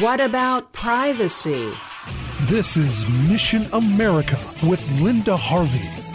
What about privacy? This is Mission America with Linda Harvey.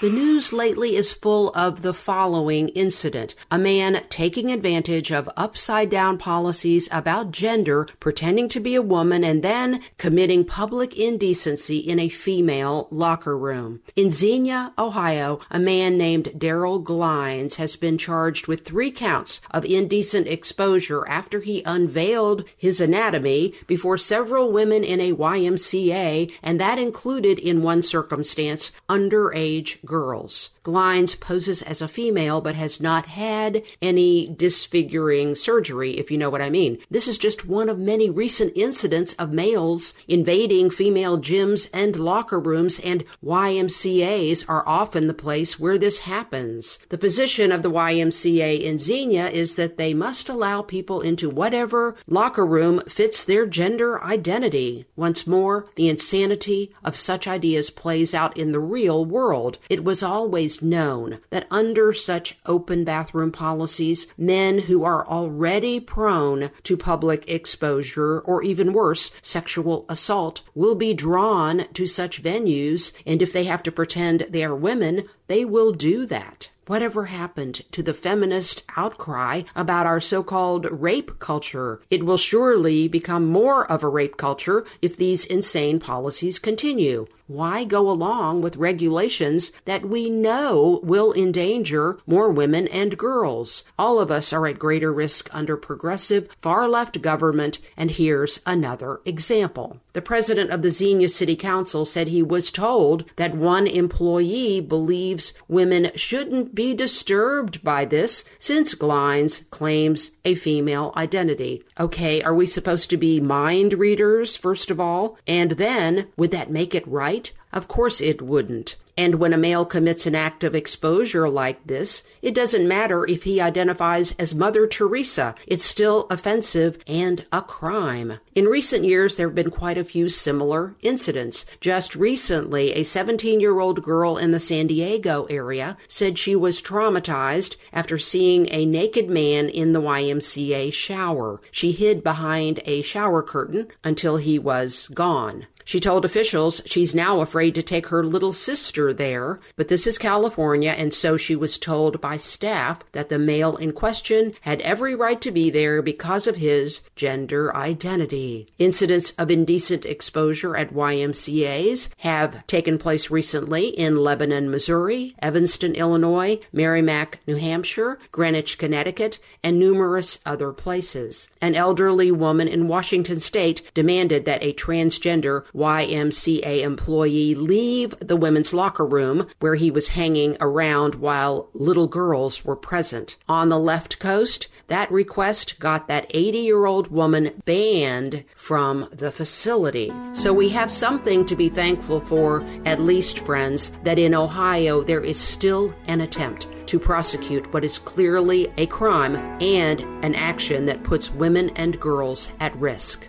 The news lately is full of the following incident. A man taking advantage of upside down policies about gender, pretending to be a woman, and then committing public indecency in a female locker room. In Xenia, Ohio, a man named Daryl Glines has been charged with three counts of indecent exposure after he unveiled his anatomy before several women in a YMCA, and that included, in one circumstance, underage girls. Glines poses as a female but has not had any disfiguring surgery, if you know what I mean. This is just one of many recent incidents of males invading female gyms and locker rooms, and YMCAs are often the place where this happens. The position of the YMCA in Xenia is that they must allow people into whatever locker room fits their gender identity. Once more, the insanity of such ideas plays out in the real world. It was always known that under such open bathroom policies, men who are already prone to public exposure or even worse, sexual assault will be drawn to such venues, and if they have to pretend they are women, they will do that. Whatever happened to the feminist outcry about our so called rape culture? It will surely become more of a rape culture if these insane policies continue. Why go along with regulations that we know will endanger more women and girls? All of us are at greater risk under progressive, far left government, and here's another example. The president of the Xenia City Council said he was told that one employee believes women shouldn't be disturbed by this since Glines claims a female identity. Okay, are we supposed to be mind readers, first of all? And then, would that make it right? Of course it wouldn't. And when a male commits an act of exposure like this, it doesn't matter if he identifies as Mother Teresa. It's still offensive and a crime. In recent years, there have been quite a few similar incidents. Just recently, a 17 year old girl in the San Diego area said she was traumatized after seeing a naked man in the YMCA shower. She hid behind a shower curtain until he was gone. She told officials she's now afraid to take her little sister there, but this is California, and so she was told by staff that the male in question had every right to be there because of his gender identity. Incidents of indecent exposure at YMCAs have taken place recently in Lebanon, Missouri, Evanston, Illinois, Merrimack, New Hampshire, Greenwich, Connecticut, and numerous other places. An elderly woman in Washington state demanded that a transgender YMCA employee leave the women's locker room where he was hanging around while little girls were present. On the left coast, that request got that 80 year old woman banned from the facility. So we have something to be thankful for, at least, friends, that in Ohio there is still an attempt to prosecute what is clearly a crime and an action that puts women and girls at risk.